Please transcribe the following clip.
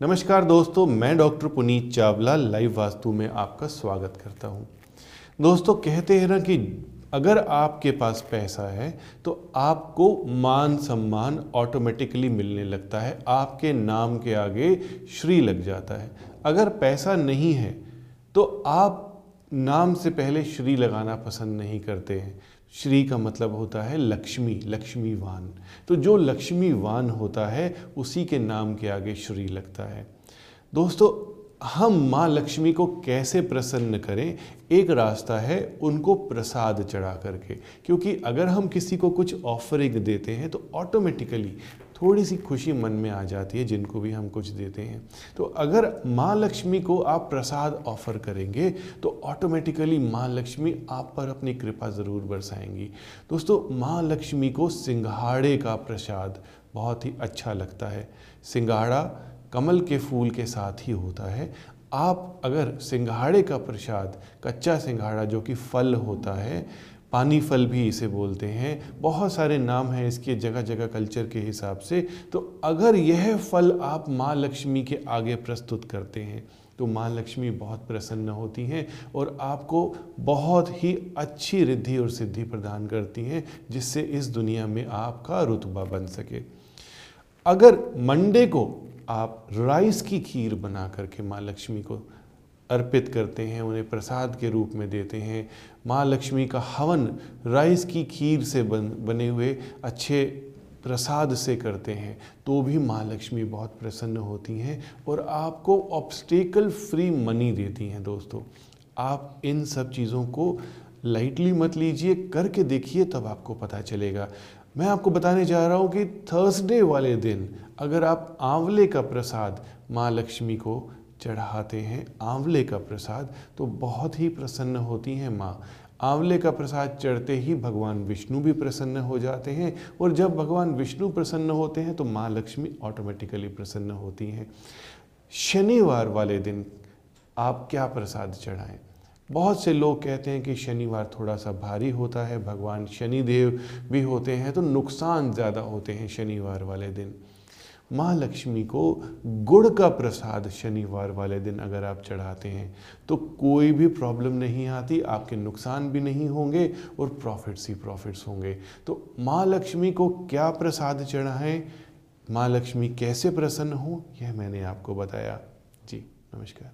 नमस्कार दोस्तों, मैं डॉक्टर पुनीत चावला, लाइव वास्तु में आपका स्वागत करता हूँ। दोस्तों, कहते हैं ना कि अगर आपके पास पैसा है तो आपको मान सम्मान ऑटोमेटिकली मिलने लगता है, आपके नाम के आगे श्री लग जाता है। अगर पैसा नहीं है तो आप नाम से पहले श्री लगाना पसंद नहीं करते हैं। श्री का मतलब होता है लक्ष्मी, लक्ष्मीवान। तो जो लक्ष्मीवान होता है, उसी के नाम के आगे श्री लगता है। दोस्तों, हम माँ लक्ष्मी को कैसे प्रसन्न करें? एक रास्ता है उनको प्रसाद चढ़ा करके। क्योंकि अगर हम किसी को कुछ ऑफरिंग देते हैं तो ऑटोमेटिकली थोड़ी सी खुशी मन में आ जाती है, जिनको भी हम कुछ देते हैं। तो अगर माँ लक्ष्मी को आप प्रसाद ऑफ़र करेंगे तो ऑटोमेटिकली माँ लक्ष्मी आप पर अपनी कृपा ज़रूर बरसाएँगी। दोस्तों, माँ लक्ष्मी को सिंघाड़े का प्रसाद बहुत ही अच्छा लगता है। सिंघाड़ा कमल के फूल के साथ ही होता है। आप अगर सिंघाड़े का प्रसाद, कच्चा सिंघाड़ा जो कि फल होता है पानी फल भी इसे बोलते हैं। बहुत सारे नाम हैं इसके जगह जगह कल्चर के हिसाब से। तो अगर यह फल आप माँ लक्ष्मी के आगे प्रस्तुत करते हैं तो माँ लक्ष्मी बहुत प्रसन्न होती हैं और आपको बहुत ही अच्छी रिद्धि और सिद्धि प्रदान करती हैं, जिससे इस दुनिया में आपका रुतबा बन सके। अगर मंडे को आप राइस की खीर बना करके माँ लक्ष्मी को अर्पित करते हैं, उन्हें प्रसाद के रूप में देते हैं। माँ लक्ष्मी का हवन राइस की खीर से बन, बने हुए अच्छे प्रसाद से करते हैं तो भी माँ लक्ष्मी बहुत प्रसन्न होती हैं और आपको ऑब्स्टेकल फ्री मनी देती हैं दोस्तों। आप इन सब चीज़ों को लाइटली मत लीजिए, करके देखिए तब आपको पता चलेगा। मैं आपको बताने जा रहा हूँ कि थर्सडे वाले दिन अगर आप आंवले का प्रसाद माँ लक्ष्मी को चढ़ाते हैं आंवले का प्रसाद तो बहुत ही प्रसन्न होती हैं माँ। आंवले का प्रसाद चढ़ते ही भगवान विष्णु भी प्रसन्न हो जाते हैं और जब भगवान विष्णु प्रसन्न होते हैं तो माँ लक्ष्मी ऑटोमेटिकली प्रसन्न होती हैं। शनिवार वाले दिन आप क्या प्रसाद चढ़ाएँ? बहुत से लोग कहते हैं कि शनिवार थोड़ा सा भारी होता है, भगवान शनिदेव भी होते हैं तो नुकसान ज़्यादा होते हैं शनिवार वाले दिन। माँ लक्ष्मी को गुड़ का प्रसाद शनिवार वाले दिन अगर आप चढ़ाते हैं तो कोई भी प्रॉब्लम नहीं आती, आपके नुकसान भी नहीं होंगे और प्रॉफिट्स ही प्रॉफिट्स होंगे। तो माँ लक्ष्मी को क्या प्रसाद चढ़ाएँ? माँ लक्ष्मी कैसे प्रसन्न हो? यह मैंने आपको बताया। जी, नमस्कार।